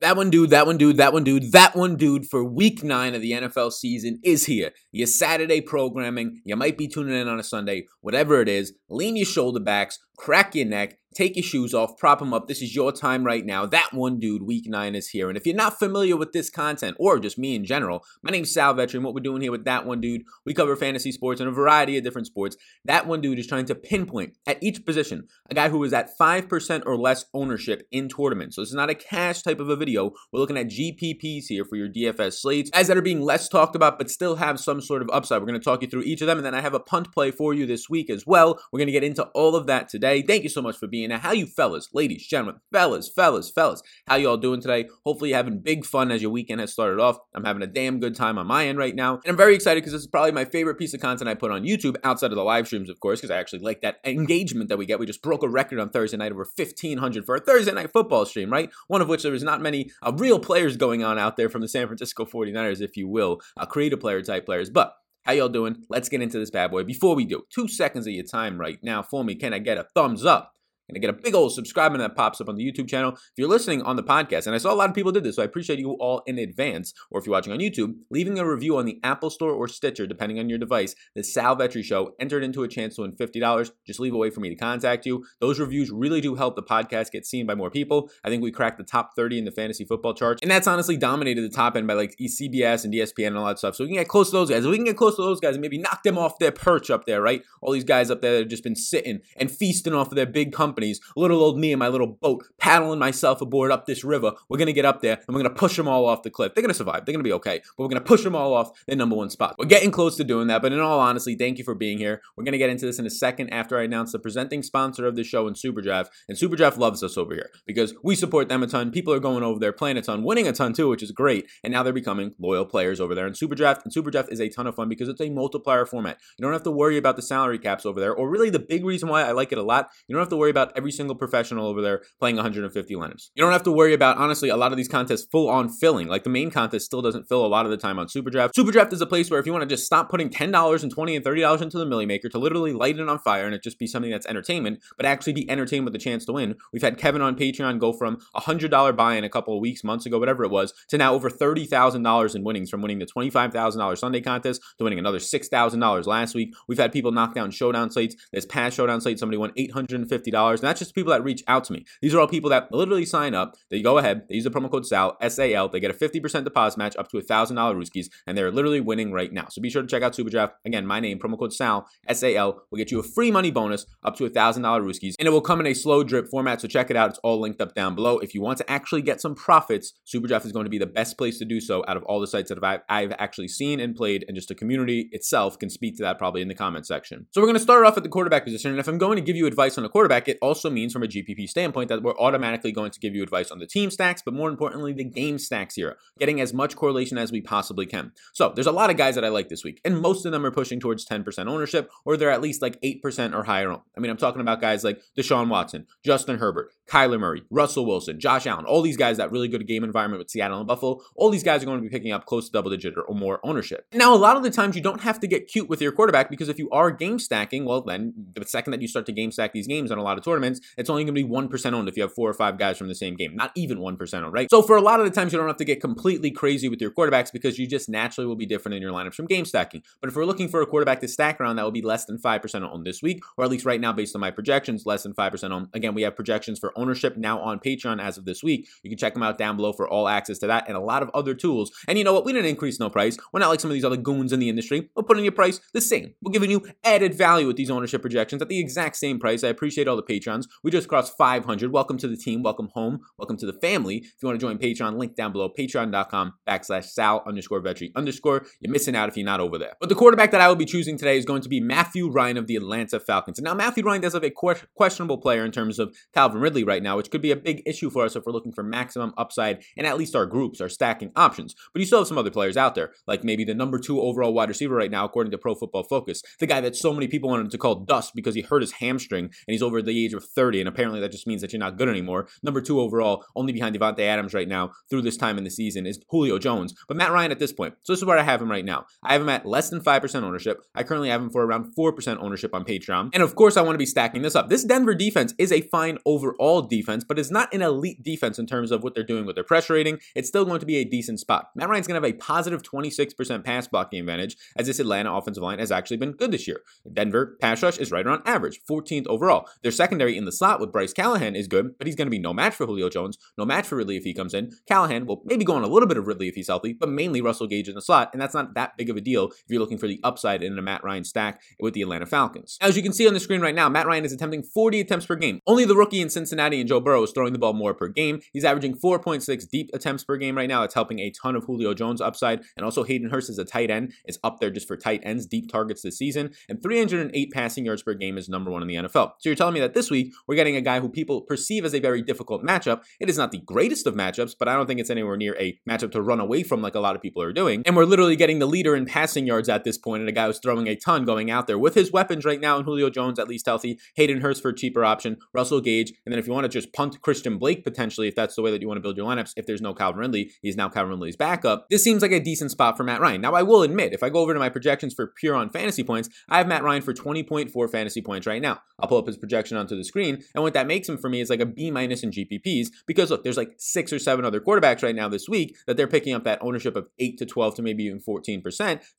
That one dude, that one dude, that one dude, that one dude for week nine of the NFL season is here. Your Saturday programming, you might be tuning in on a Sunday, whatever it is, lean your shoulder backs, crack your neck, take your shoes off, prop them up. This is your time right now. That one dude, week nine, is here. And if you're not familiar with this content, or just me in general, my name's Sal Vetri. What we're doing here with that one dude, we cover fantasy sports and a variety of different sports. That one dude is trying to pinpoint at each position a guy who is at 5% or less ownership in tournaments. So this is not a cash type of a video. We're looking at GPPs here for your DFS slates, guys that are being less talked about, but still have some sort of upside. We're going to talk you through each of them. And then I have a punt play for you this week as well. We're going to get into all of that today. Thank you so much for being here. How you fellas, ladies, gentlemen, fellas, fellas, fellas, how you all doing today? Hopefully you're having big fun as your weekend has started off. I'm having a damn good time on my end right now. And I'm very excited because this is probably my favorite piece of content I put on YouTube outside of the live streams, of course, because I actually like that engagement that we get. We just broke a record on Thursday night over 1,500 for a Thursday night football stream, right? One of which there was not many uh, real players going on out there from the San Francisco 49ers, if you will, uh, creative player type players. But how y'all doing? Let's get into this bad boy. Before we do, two seconds of your time right now for me. Can I get a thumbs up? And I get a big old subscribe that pops up on the YouTube channel. If you're listening on the podcast, and I saw a lot of people did this, so I appreciate you all in advance. Or if you're watching on YouTube, leaving a review on the Apple Store or Stitcher, depending on your device. The Sal Vetri Show entered into a chance to win $50. Just leave a way for me to contact you. Those reviews really do help the podcast get seen by more people. I think we cracked the top 30 in the fantasy football charts, and that's honestly dominated the top end by like CBS and ESPN and all that stuff. So we can get close to those guys. If we can get close to those guys and maybe knock them off their perch up there, right? All these guys up there that have just been sitting and feasting off of their big companies. Little old me and my little boat, paddling myself aboard up this river. We're gonna get up there and we're gonna push them all off the cliff. They're gonna survive. They're gonna be okay. But we're gonna push them all off their number one spot. We're getting close to doing that. But in all honesty, thank you for being here. We're gonna get into this in a second after I announce the presenting sponsor of the show in SuperDraft. And SuperDraft loves us over here because we support them a ton. People are going over there, playing a ton, winning a ton too, which is great. And now they're becoming loyal players over there in SuperDraft. And SuperDraft is a ton of fun because it's a multiplier format. You don't have to worry about the salary caps over there, or really the big reason why I like it a lot. You don't have to worry about every single professional over there playing playing 150 lineups. You don't have to worry about, honestly, a lot of these contests full on filling. Like the main contest still doesn't fill a lot of the time on Superdraft. Superdraft is a place where if you want to just stop putting $10 and 20 and $30 into the Millie Maker to literally light it on fire and it just be something that's entertainment, but actually be entertained with the chance to win. We've had Kevin on Patreon go from a $100 buy in a couple of weeks, months ago, whatever it was, to now over $30,000 in winnings from winning the $25,000 Sunday contest to winning another $6,000 last week. We've had people knock down showdown slates. This past showdown slate, somebody won $850. And that's just people that reach out to me. These are all people that literally sign up. They go ahead, they use the promo code SAL, S A L. They get a 50% deposit match up to a $1,000 Rooskies, and they're literally winning right now. So be sure to check out Superdraft. Again, my name, promo code SAL, S A L, will get you a free money bonus up to a $1,000 Rooskies, and it will come in a slow drip format. So check it out. It's all linked up down below. If you want to actually get some profits, Superdraft is going to be the best place to do so out of all the sites that I've, I've actually seen and played, and just the community itself can speak to that probably in the comment section. So we're going to start off at the quarterback position, and if I'm going to give you advice on a quarterback, it also means from a GPP standpoint that we're automatically going to give you advice on the team stacks, but more importantly, the game stacks here, getting as much correlation as we possibly can. So there's a lot of guys that I like this week, and most of them are pushing towards 10% ownership, or they're at least like 8% or higher. I mean, I'm talking about guys like Deshaun Watson, Justin Herbert, Kyler Murray, Russell Wilson, Josh Allen, all these guys that really good game environment with Seattle and Buffalo, all these guys are going to be picking up close to double digit or more ownership. Now, a lot of the times you don't have to get cute with your quarterback because if you are game stacking, well, then the second that you start to game stack these games on a lot of tournaments, it's only going to be 1% owned if you have four or five guys from the same game, not even 1% owned, right? So for a lot of the times, you don't have to get completely crazy with your quarterbacks because you just naturally will be different in your lineups from game stacking. But if we're looking for a quarterback to stack around, that will be less than 5% owned this week, or at least right now, based on my projections, less than 5% owned. Again, we have projections for ownership now on Patreon as of this week. You can check them out down below for all access to that and a lot of other tools. And you know what? We didn't increase no price. We're not like some of these other goons in the industry. We're putting your price the same. We're giving you added value with these ownership projections at the exact same price. I appreciate all the Patrons. We just crossed 500. Welcome to the team. Welcome home. Welcome to the family. If you want to join Patreon, link down below, patreon.com backslash sal underscore vetri underscore. You're missing out if you're not over there. But the quarterback that I will be choosing today is going to be Matthew Ryan of the Atlanta Falcons. And now Matthew Ryan does have a questionable player in terms of Calvin Ridley right now, which could be a big issue for us if we're looking for maximum upside and at least our groups, our stacking options. But you still have some other players out there, like maybe the number two overall wide receiver right now, according to Pro Football Focus, the guy that so many people wanted to call Dust because he hurt his hamstring and he's over the age of 30, and apparently that just means that you're not good anymore. Number two overall, only behind Davante Adams right now through this time in the season is Julio Jones. But Matt Ryan at this point. So this is where I have him right now. I have him at less than 5% ownership. I currently have him for around 4% ownership on Patreon. And of course, I want to be stacking this up. This Denver defense is a fine overall defense, but it's not an elite defense in terms of what they're doing with their pressure rating. It's still going to be a decent spot. Matt Ryan's going to have a positive 26% pass blocking advantage as this Atlanta offensive line has actually been good this year. Denver pass rush is right around average, 14th overall. Their secondary in the slot with Bryce Callahan is good, but he's going to be no match for Julio Jones, no match for Ridley if he comes in. Callahan will maybe go on a little bit of Ridley if he's healthy, but mainly Russell Gage in the slot, and that's not that big of a deal if you're looking for the upside in a Matt Ryan stack with the Atlanta Falcons. As you can see on the screen right now, Matt Ryan is attempting 40 attempts per game. Only the rookie in Cincinnati and Joe Burrow is throwing the ball more per game. He's averaging 4.6 deep attempts per game right now. It's helping a ton of Julio Jones upside, and also Hayden Hurst as a tight end is up there just for tight ends, deep targets this season, and 308 passing yards per game is number one in the NFL. So you're telling me that this week we're getting a guy who people perceive as a very difficult matchup. It is not the greatest of matchups, but I don't think it's anywhere near a matchup to run away from like a lot of people are doing. And we're literally getting the leader in passing yards at this point, and a guy who's throwing a ton going out there with his weapons right now, and Julio Jones at least healthy, Hayden Hurst for a cheaper option, Russell Gage, and then if you want to just punt Christian Blake potentially, if that's the way that you want to build your lineups, if there's no Calvin Ridley, he's now Calvin Ridley's backup. This seems like a decent spot for Matt Ryan. Now I will admit, if I go over to my projections for pure on fantasy points, I have Matt Ryan for 20.4 fantasy points right now. I'll pull up his projection onto the screen, and what that makes him for me is like a B minus in GPPs because look, there's like six or seven other quarterbacks right now this week that they're picking up that ownership of 8 to 12 to maybe even 14%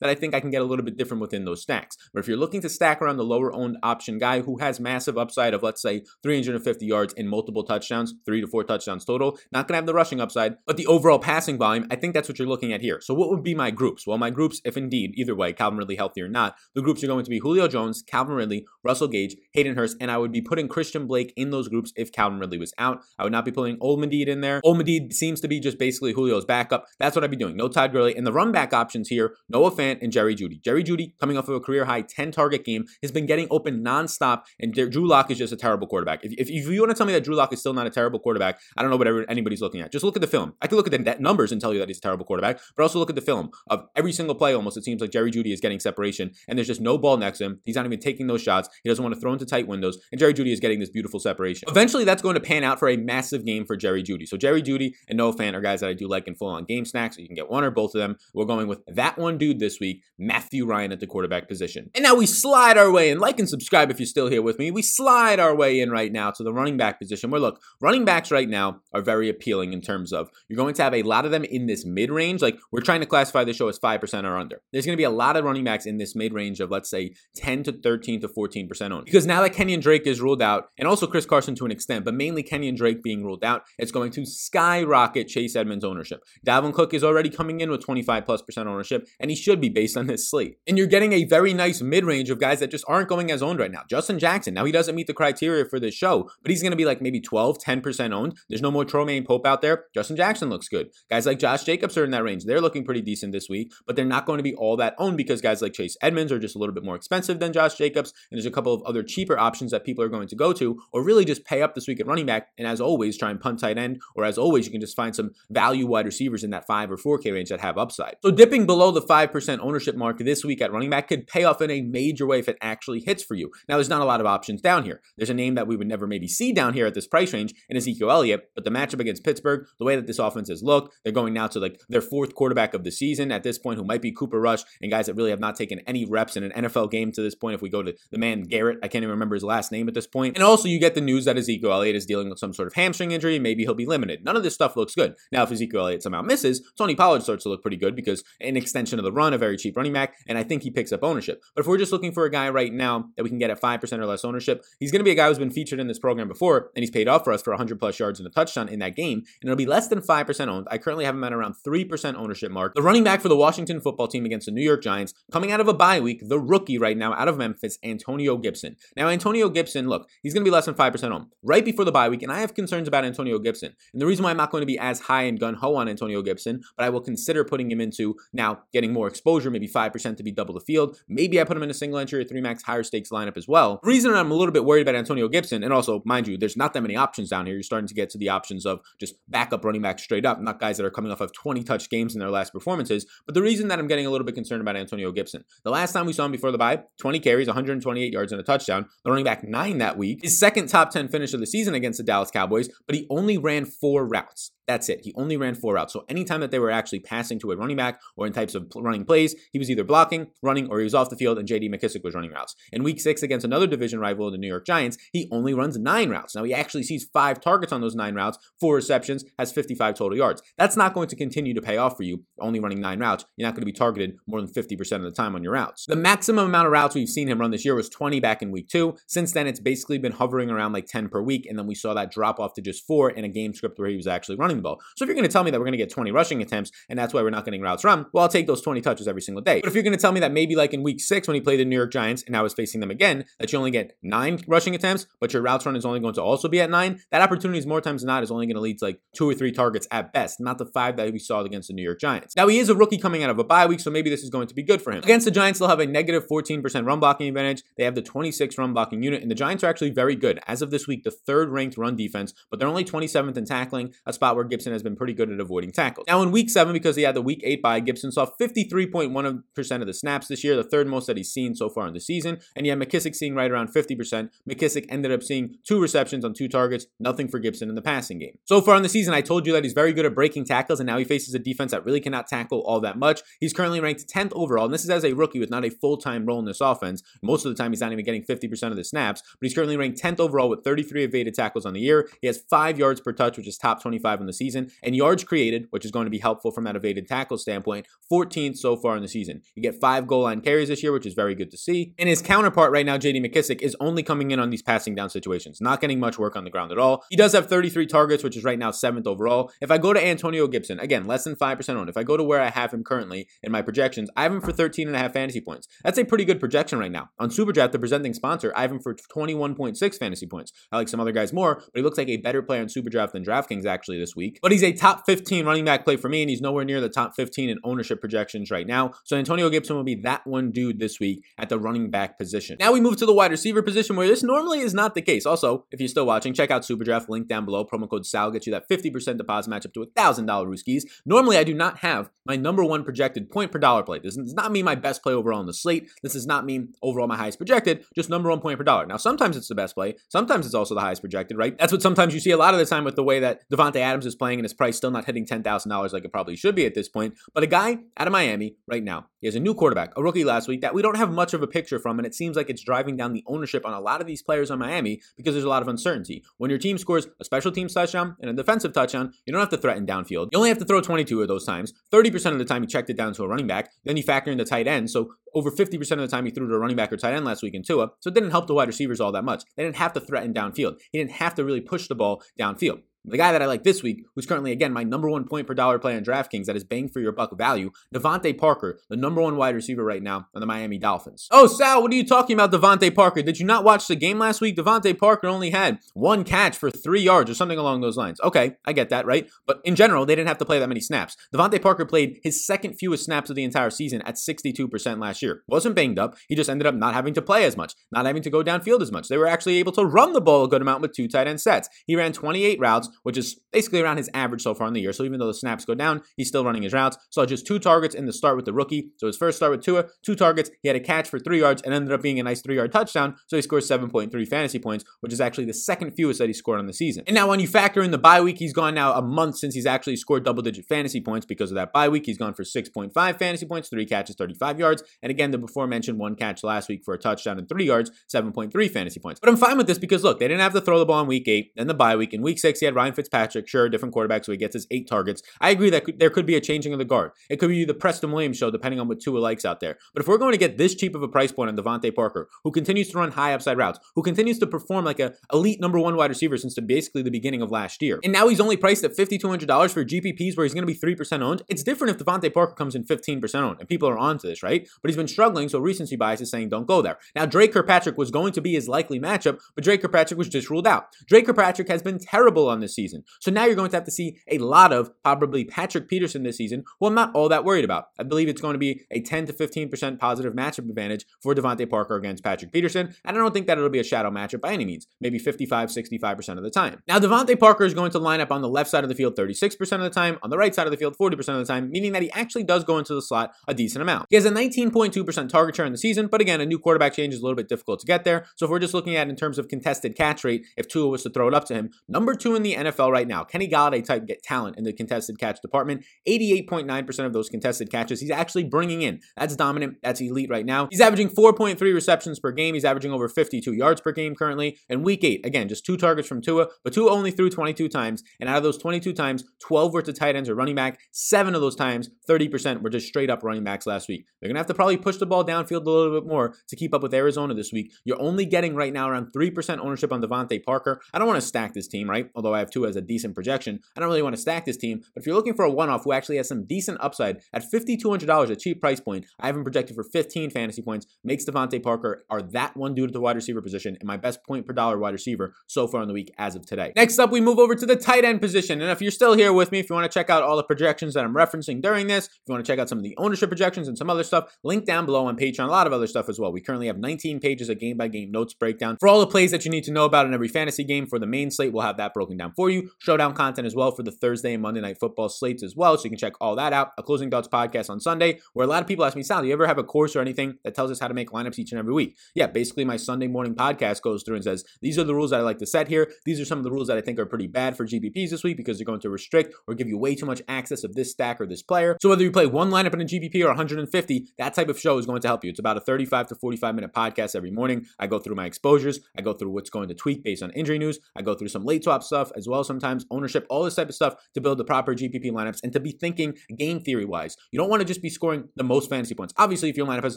that I think I can get a little bit different within those stacks. But if you're looking to stack around the lower owned option guy who has massive upside of let's say 350 yards and multiple touchdowns, three to four touchdowns total, not going to have the rushing upside, but the overall passing volume, I think that's what you're looking at here. So what would be my groups? Well, my groups, if indeed, either way, Calvin Ridley healthy or not, the groups are going to be Julio Jones, Calvin Ridley, Russell Gage, Hayden Hurst, and I would be putting Christian Blake in those groups if Calvin Ridley was out. I would not be putting Olamide in there. Olamide seems to be just basically Julio's backup. That's what I'd be doing. No Todd Gurley. And the run back options here, Noah Fant and Jerry Jeudy. Jerry Jeudy, coming off of a career high 10 target game, has been getting open nonstop, and Drew Lock is just a terrible quarterback. If, if, if you want to tell me that Drew Lock is still not a terrible quarterback, I don't know what anybody's looking at. Just look at the film. I could look at the numbers and tell you that he's a terrible quarterback, but also look at the film of every single play almost. It seems like Jerry Jeudy is getting separation, and there's just no ball next to him. He's not even taking those shots. He doesn't want to throw into tight windows, and Jerry Jeudy is getting this beautiful separation. Eventually, that's going to pan out for a massive game for Jerry Jeudy. So Jerry Jeudy and Noah Fant are guys that I do like in full on game stacks. So you can get one or both of them. We're going with that one dude this week, Matthew Ryan at the quarterback position. And now we slide our way in. Like and subscribe if you're still here with me. We slide our way in right now to the running back position. Where look, running backs right now are very appealing in terms of you're going to have a lot of them in this mid range. Like we're trying to classify the show as five percent or under. There's going to be a lot of running backs in this mid range of let's say 10 to 13 to 14 percent owned. Because now that Kenyan Drake is ruled out, and also Chris Carson to an extent, but mainly Kenyan Drake being ruled out, it's going to skyrocket Chase Edmonds ownership. Dalvin Cook is already coming in with 25 plus percent ownership, and he should be based on this slate. And you're getting a very nice mid range of guys that just aren't going as owned right now. Justin Jackson, now he doesn't meet the criteria for this show, but he's going to be like maybe 12, 10% owned. There's no more Troymaine Pope out there. Justin Jackson looks good. Guys like Josh Jacobs are in that range. They're looking pretty decent this week, but they're not going to be all that owned because guys like Chase Edmonds are just a little bit more expensive than Josh Jacobs, and there's a couple of other cheaper options that people are going to go to, or really just pay up this week at running back. And as always, try and punt tight end, or as always, you can just find some value wide receivers in that 5 or 4K range that have upside. So dipping below the 5% ownership mark this week at running back could pay off in a major way if it actually hits for you. Now, there's not a lot of options down here. There's a name that we would never maybe see down here at this price range in Ezekiel Elliott, but the matchup against Pittsburgh, the way that this offense has looked, they're going now to like their fourth quarterback of the season at this point, who might be Cooper Rush, and guys that really have not taken any reps in an NFL game to this point. If we go to the man Garrett, I can't even remember his last name at this point. And also, you get the news that Ezekiel Elliott is dealing with some sort of hamstring injury. Maybe he'll be limited. None of this stuff looks good. Now, if Ezekiel Elliott somehow misses, Tony Pollard starts to look pretty good because an extension of the run, a very cheap running back, and I think he picks up ownership. But if we're just looking for a guy right now that we can get at 5% or less ownership, he's going to be a guy who's been featured in this program before, and he's paid off for us for 100 plus yards and a touchdown in that game, and it'll be less than 5% owned. I currently have him at around 3% ownership mark. The running back for the Washington football team against the New York Giants, coming out of a bye week, the rookie right now out of Memphis, Antonio Gibson. Now, Antonio Gibson, look, he's going to be less than 5% owned right before the bye week, and I have concerns about Antonio Gibson. And the reason why I'm not going to be as high and gun ho on Antonio Gibson, but I will consider putting him into now getting more exposure, maybe 5% to be double the field. Maybe I put him in a single entry or three max higher stakes lineup as well. The reason I'm a little bit worried about Antonio Gibson, and also, mind you, there's not that many options down here. You're starting to get to the options of just backup running back straight up, not guys that are coming off of 20 touch games in their last performances. But the reason that I'm getting a little bit concerned about Antonio Gibson, the last time we saw him before the bye, 20 carries, 128 yards, and a touchdown. The running back nine that week. His second top 10 finish of the season against the Dallas Cowboys, but he only ran four routes. That's it. He only ran four routes. So anytime that they were actually passing to a running back or in types of running plays, he was either blocking, running, or he was off the field, and JD McKissic was running routes. In week six against another division rival, the New York Giants, he only runs nine routes. Now he actually sees five targets on those nine routes, four receptions, has 55 total yards. That's not going to continue to pay off for you, only running nine routes. You're not going to be targeted more than 50% of the time on your routes. The maximum amount of routes we've seen him run this year was 20 back in week two. Since then, it's basically been hovering around like 10 per week, and then we saw that drop off to just four in a game script where he was actually running So if you're going to tell me that we're going to get 20 rushing attempts and that's why we're not getting routes run, well, I'll take those 20 touches every single day. But if you're going to tell me that maybe like in week six when he played the New York Giants and now is facing them again, that you only get nine rushing attempts, but your routes run is only going to also be at nine, that opportunity is more times than not is only going to lead to like two or three targets at best, not the five that we saw against the New York Giants. Now he is a rookie coming out of a bye week, so maybe this is going to be good for him. Against the Giants, they'll have a negative 14% run blocking advantage. They have the 26th run blocking unit, and the Giants are actually very good. As of this week, the third ranked run defense, but they're only 27th in tackling, a spot where Gibson has been pretty good at avoiding tackles. Now, in week seven, because he had the week eight bye, Gibson saw 53.1% of the snaps this year, the third most that he's seen so far in the season. And you had McKissic seeing right around 50%. McKissic ended up seeing two receptions on two targets, nothing for Gibson in the passing game. So far in the season, I told you that he's very good at breaking tackles, and now he faces a defense that really cannot tackle all that much. He's currently ranked 10th overall, and this is as a rookie with not a full time role in this offense. Most of the time, he's not even getting 50% of the snaps, but he's currently ranked 10th overall with 33 evaded tackles on the year. He has five yards per touch, which is top 25 in the season, and yards created, which is going to be helpful from that evaded tackle standpoint, 14th so far in the season. You get five goal line carries this year, which is very good to see. And his counterpart right now, JD McKissic, is only coming in on these passing down situations, not getting much work on the ground at all. He does have 33 targets, which is right now seventh overall. If I go to Antonio Gibson, again, less than 5% owned. If I go to where I have him currently in my projections, I have him for 13 and a half fantasy points. That's a pretty good projection right now. On Superdraft, the presenting sponsor, I have him for 21.6 fantasy points. I like some other guys more, but he looks like a better player on Superdraft than DraftKings actually this week. But he's a top 15 running back play for me, and he's nowhere near the top 15 in ownership projections right now. So Antonio Gibson will be that one dude this week at the running back position. Now we move to the wide receiver position where this normally is not the case. Also, if you're still watching, check out Superdraft, link down below. Promo code SAL gets you that 50% deposit match up to $1,000 Rooskies. Normally, I do not have my number one projected point per dollar play. This does not mean my best play overall on the slate. This does not mean overall my highest projected, just number one point per dollar. Now, sometimes it's the best play. Sometimes it's also the highest projected, right? That's what sometimes you see a lot of the time with the way that Davante Adams is playing and his price still not hitting $10,000 like it probably should be at this point. But a guy out of Miami right now, he has a new quarterback, a rookie last week that we don't have much of a picture from, and it seems like it's driving down the ownership on a lot of these players on Miami because there's a lot of uncertainty. When your team scores a special teams touchdown and a defensive touchdown, you don't have to threaten downfield. You only have to throw 22 of those times. 30% of the time you checked it down to a running back. Then you factor in the tight end. So over 50% of the time he threw to a running back or tight end last week in Tua. So it didn't help the wide receivers all that much. They didn't have to threaten downfield. He didn't have to really push the ball downfield. The guy that I like this week, who's currently, again, my number one point per dollar play on DraftKings that is bang for your buck value, DeVante Parker, the number one wide receiver right now on the Miami Dolphins. Oh, Sal, what are you talking about, DeVante Parker? Did you not watch the game last week? DeVante Parker only had one catch for three yards or something along those lines. Okay, I get that, right? But in general, they didn't have to play that many snaps. DeVante Parker played his second fewest snaps of the entire season at 62% last year. Wasn't banged up. He just ended up not having to play as much, not having to go downfield as much. They were actually able to run the ball a good amount with two tight end sets. He ran 28 routes, which is basically around his average so far in the year. So even though the snaps go down, he's still running his routes. Saw just two targets in the start with the rookie. So his first start with Tua, two targets. He had a catch for three yards and ended up being a nice three yard touchdown. So he scores 7.3 fantasy points, which is actually the second fewest that he scored on the season. And now when you factor in the bye week, he's gone now a month since he's actually scored double digit fantasy points because of that bye week. He's gone for 6.5 fantasy points, three catches, 35 yards. And again, the before mentioned one catch last week for a touchdown and three yards, 7.3 fantasy points. But I'm fine with this because look, they didn't have to throw the ball in week eight, then the bye week. In week six, he had Ryan Fitzpatrick, sure, different quarterback, so he gets his eight targets. I agree that there could be a changing of the guard. It could be the Preston Williams show, depending on what Tua likes out there. But if we're going to get this cheap of a price point on DeVante Parker, who continues to run high upside routes, who continues to perform like a elite number one wide receiver since the, basically the beginning of last year, and now he's only priced at $5,200 for GPPs where he's going to be 3% owned, it's different if DeVante Parker comes in 15% owned, and people are onto this, right? But he's been struggling, so recency bias is saying don't go there. Now, Dre Kirkpatrick was going to be his likely matchup, but Dre Kirkpatrick was just ruled out. Dre Kirkpatrick has been terrible on this this season. So now you're going to have to see a lot of probably Patrick Peterson this season, who I'm not all that worried about. I believe it's going to be a 10 to 15% positive matchup advantage for DeVante Parker against Patrick Peterson. And I don't think that it'll be a shadow matchup by any means, maybe 55, 65% of the time. Now, DeVante Parker is going to line up on the left side of the field 36% of the time, on the right side of the field 40% of the time, meaning that he actually does go into the slot a decent amount. He has a 19.2% target share in the season, but again, a new quarterback change is a little bit difficult to get there. So if we're just looking at in terms of contested catch rate, if Tua was to throw it up to him, number two in the NFL right now, Kenny Golladay type get talent in the contested catch department, 88.9% of those contested catches he's actually bringing in. That's dominant. That's elite right now. He's averaging 4.3 receptions per game. He's averaging over 52 yards per game currently. And week eight, again, just two targets from Tua, but Tua only threw 22 times. And out of those 22 times, 12 were to tight ends or running back. Seven of those times, 30% were just straight up running backs last week. They're going to have to probably push the ball downfield a little bit more to keep up with Arizona this week. You're only getting right now around 3% ownership on DeVante Parker. I don't want to stack this team, right? Although I have Tua as a decent projection. I don't really want to stack this team. But if you're looking for a one off who actually has some decent upside at $5,200, a cheap price point, I have him projected for 15 fantasy points. Makes DeVante Parker are that one dude at the wide receiver position and my best point per dollar wide receiver so far in the week as of today. Next up, we move over to the tight end position. And if you're still here with me, if you want to check out all the projections that I'm referencing during this, if you want to check out some of the ownership projections and some other stuff, link down below on Patreon, a lot of other stuff as well. We currently have 19 pages of game by game notes breakdown for all the plays that you need to know about in every fantasy game. For the main slate, we'll have that broken down for you. Showdown content as well for the Thursday and Monday night football slates as well. So you can check all that out. A Closing Thoughts podcast on Sunday, where a lot of people ask me, Sal, do you ever have a course or anything that tells us how to make lineups each and every week? Yeah, basically my Sunday morning podcast goes through and says, these are the rules that I like to set here. These are some of the rules that I think are pretty bad for GPPs this week because they're going to restrict or give you way too much access of this stack or this player. So whether you play one lineup in a GPP or 150, that type of show is going to help you. It's about a 35 to 45 minute podcast every morning. I go through my exposures. I go through what's going to tweak based on injury news. I go through some late swap stuff as well, sometimes ownership, all this type of stuff to build the proper GPP lineups and to be thinking game theory wise. You don't want to just be scoring the most fantasy points. Obviously, if your lineup has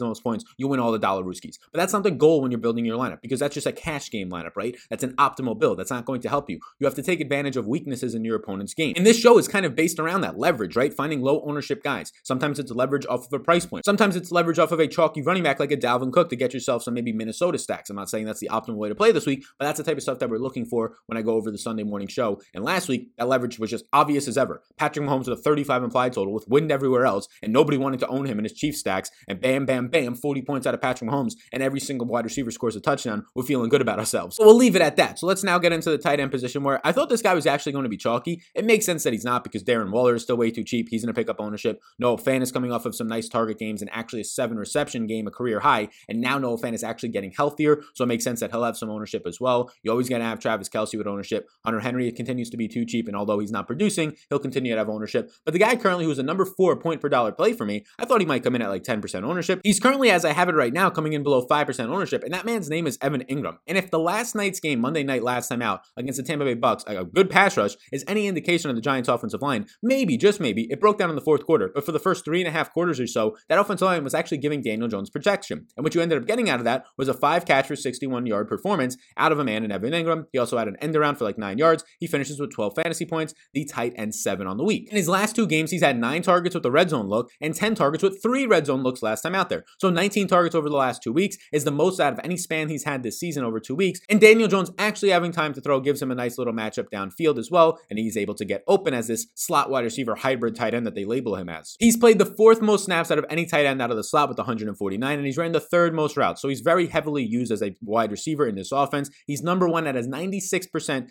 the most points, you win all the dollar rooskies. But that's not the goal when you're building your lineup because that's just a cash game lineup, right? That's an optimal build. That's not going to help you. You have to take advantage of weaknesses in your opponent's game. And this show is kind of based around that leverage, right? Finding low ownership guys. Sometimes it's leverage off of a price point. Sometimes it's leverage off of a chalky running back like a Dalvin Cook to get yourself some maybe Minnesota stacks. I'm not saying that's the optimal way to play this week, but that's the type of stuff that we're looking for when I go over the Sunday morning show. And last week, that leverage was just obvious as ever. Patrick Mahomes with a 35 implied total with wind everywhere else, and nobody wanted to own him in his Chief stacks. And bam, bam, bam, 40 points out of Patrick Mahomes, and every single wide receiver scores a touchdown. We're feeling good about ourselves. So we'll leave it at that. So let's now get into the tight end position where I thought this guy was actually going to be chalky. It makes sense that he's not because Darren Waller is still way too cheap. He's going to pick up ownership. Noah Fant is coming off of some nice target games and actually a seven reception game, a career high. And now Noah Fant is actually getting healthier. So it makes sense that he'll have some ownership as well. You're always going to have Travis Kelce with ownership. Hunter Henry continues to be too cheap. And although he's not producing, he'll continue to have ownership. But the guy currently who's a number four point per dollar play for me, I thought he might come in at like 10% ownership. He's currently, as I have it right now, coming in below 5% ownership. And that man's name is Evan Engram. And if the last night's game, Monday night last time out against the Tampa Bay Bucks, a good pass rush is any indication of the Giants offensive line, maybe, just maybe, it broke down in the fourth quarter. But for the first three and a half quarters or so, that offensive line was actually giving Daniel Jones protection. And what you ended up getting out of that was a five catch for 61 yard performance out of a man in Evan Engram. He also had an end around for like nine yards. He finishes with 12 fantasy points, the tight end seven on the week. In his last two games, he's had nine targets with a red zone look and 10 targets with three red zone looks last time out there. So 19 targets over the last two weeks is the most out of any span he's had this season over two weeks. And Daniel Jones actually having time to throw gives him a nice little matchup downfield as well. And he's able to get open as this slot wide receiver hybrid tight end that they label him as. He's played the fourth most snaps out of any tight end out of the slot with 149, and he's ran the third most routes. So he's very heavily used as a wide receiver in this offense. He's number one at his 96%,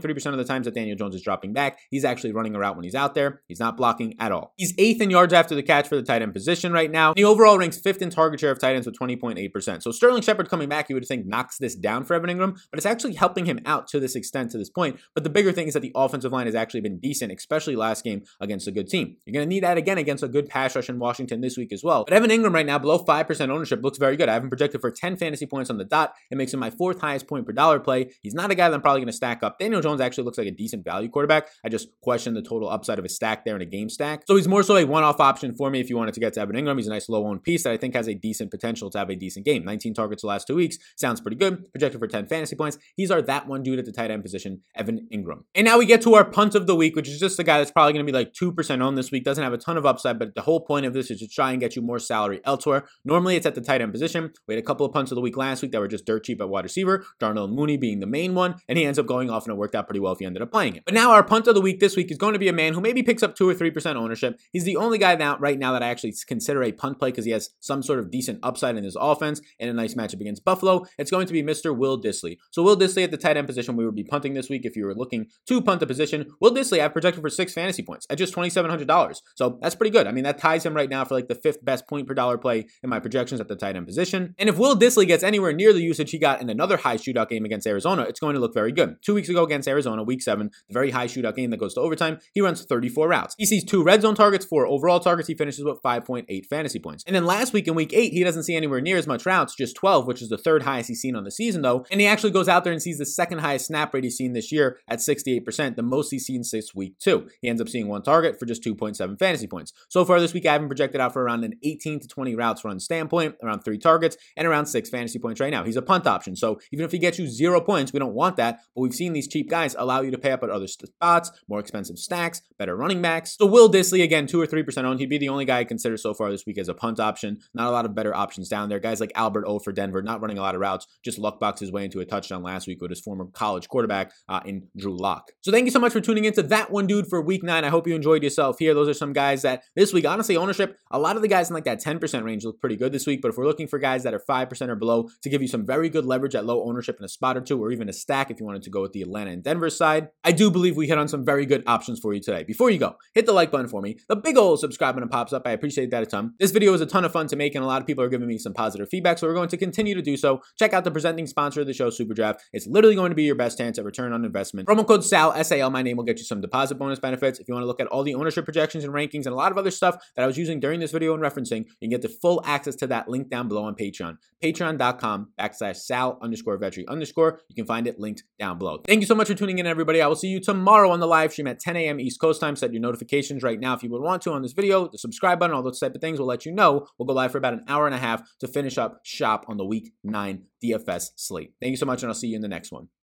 96.3% of the times that Daniel Jones is dropping back. He's actually running a route when he's out there. He's not blocking at all. He's eighth in yards after the catch for the tight end position right now. He overall ranks fifth in target share of tight ends with 20.8%. So Sterling Shepard coming back, you would think knocks this down for Evan Engram, but it's actually helping him out to this extent to this point. But the bigger thing is that the offensive line has actually been decent, especially last game against a good team. You're going to need that again against a good pass rush in Washington this week as well. But Evan Engram right now, below 5% ownership, looks very good. I have him projected for 10 fantasy points on the dot. It makes him my fourth highest point per dollar play. He's not a guy that I'm probably going to stack up. Daniel Jones actually looks like a decent value quarterback. I just question the total upside of a stack there in a game stack. So he's more so a one off option for me if you wanted to get to Evan Engram. He's a nice low owned piece that I think has a decent potential to have a decent game. 19 targets the last two weeks. Sounds pretty good. Projected for 10 fantasy points. He's our that one dude at the tight end position, Evan Engram. And now we get to our punt of the week, which is just a guy that's probably going to be like 2% on this week. Doesn't have a ton of upside, but the whole point of this is to try and get you more salary elsewhere. Normally it's at the tight end position. We had a couple of punts of the week last week that were just dirt cheap at wide receiver. Darnell Mooney being the main one, and he ends up going off and it worked out pretty well if you ended up playing it. But now our punt of the week this week is going to be a man who maybe picks up 2 or 3% ownership. He's the only guy now right now that I actually consider a punt play because he has some sort of decent upside in his offense and a nice matchup against Buffalo. It's going to be Mr. Will Dissly. So Will Dissly at the tight end position, we would be punting this week if you were looking to punt the position. Will Dissly I've projected for six fantasy points at just $2,700. So that's pretty good. I mean, that ties him right now for like the fifth best point per dollar play in my projections at the tight end position. And if Will Dissly gets anywhere near the usage he got in another high shootout game against Arizona, it's going to look very good. Two weeks ago against Arizona, week seven, the very high shootout game that goes to overtime, he runs 34 routes. He sees two red zone targets, four overall targets. He finishes with 5.8 fantasy points. And then last week in week eight, he doesn't see anywhere near as much routes, just 12, which is the third highest he's seen on the season, though. And he actually goes out there and sees the second highest snap rate he's seen this year at 68%, the most he's seen since week two. He ends up seeing one target for just 2.7 fantasy points. So far this week, I haven't projected out for around an 18 to 20 routes run standpoint, around three targets, and around six fantasy points right now. He's a punt option. So even if he gets you zero points, we don't want that. But we've seen these cheap guys allow you to pay up at other spots, more expensive stacks, better running backs. So Will Dissly, again, two or 3% owned. He'd be the only guy I consider so far this week as a punt option. Not a lot of better options down there. Guys like Albert O for Denver, not running a lot of routes, just luck box his way into a touchdown last week with his former college quarterback uh, in Drew Lock. So thank you so much for tuning into that one, dude, for week nine. I hope you enjoyed yourself here. Those are some guys that this week, honestly, ownership, a lot of the guys in like that 10% range look pretty good this week. But if we're looking for guys that are 5% or below to give you some very good leverage at low ownership in a spot or two, or even a stack if you wanted to go with the Atlanta and Denver side, I do believe we hit on some very good options for you today. Before you go, hit the like button for me. The big old subscribe button pops up. I appreciate that a ton. This video is a ton of fun to make, and a lot of people are giving me some positive feedback, so we're going to continue to do so. Check out the presenting sponsor of the show, Superdraft. It's literally going to be your best chance at return on investment. Promo code SAL, S-A-L, my name will get you some deposit bonus benefits. If you want to look at all the ownership projections and rankings and a lot of other stuff that I was using during this video and referencing, you can get the full access to that link down below on Patreon. Patreon.com backslash Sal underscore Vetri underscore. You can find it linked down below. Thank you so much for tuning in, everybody. I will see you tomorrow on the live stream at 10 a.m. East Coast time. Set your notifications right now if you would want to on this video. The subscribe button, all those type of things will let you know. We'll go live for about an hour and a half to finish up shop on the week nine DFS slate. Thank you so much, and I'll see you in the next one.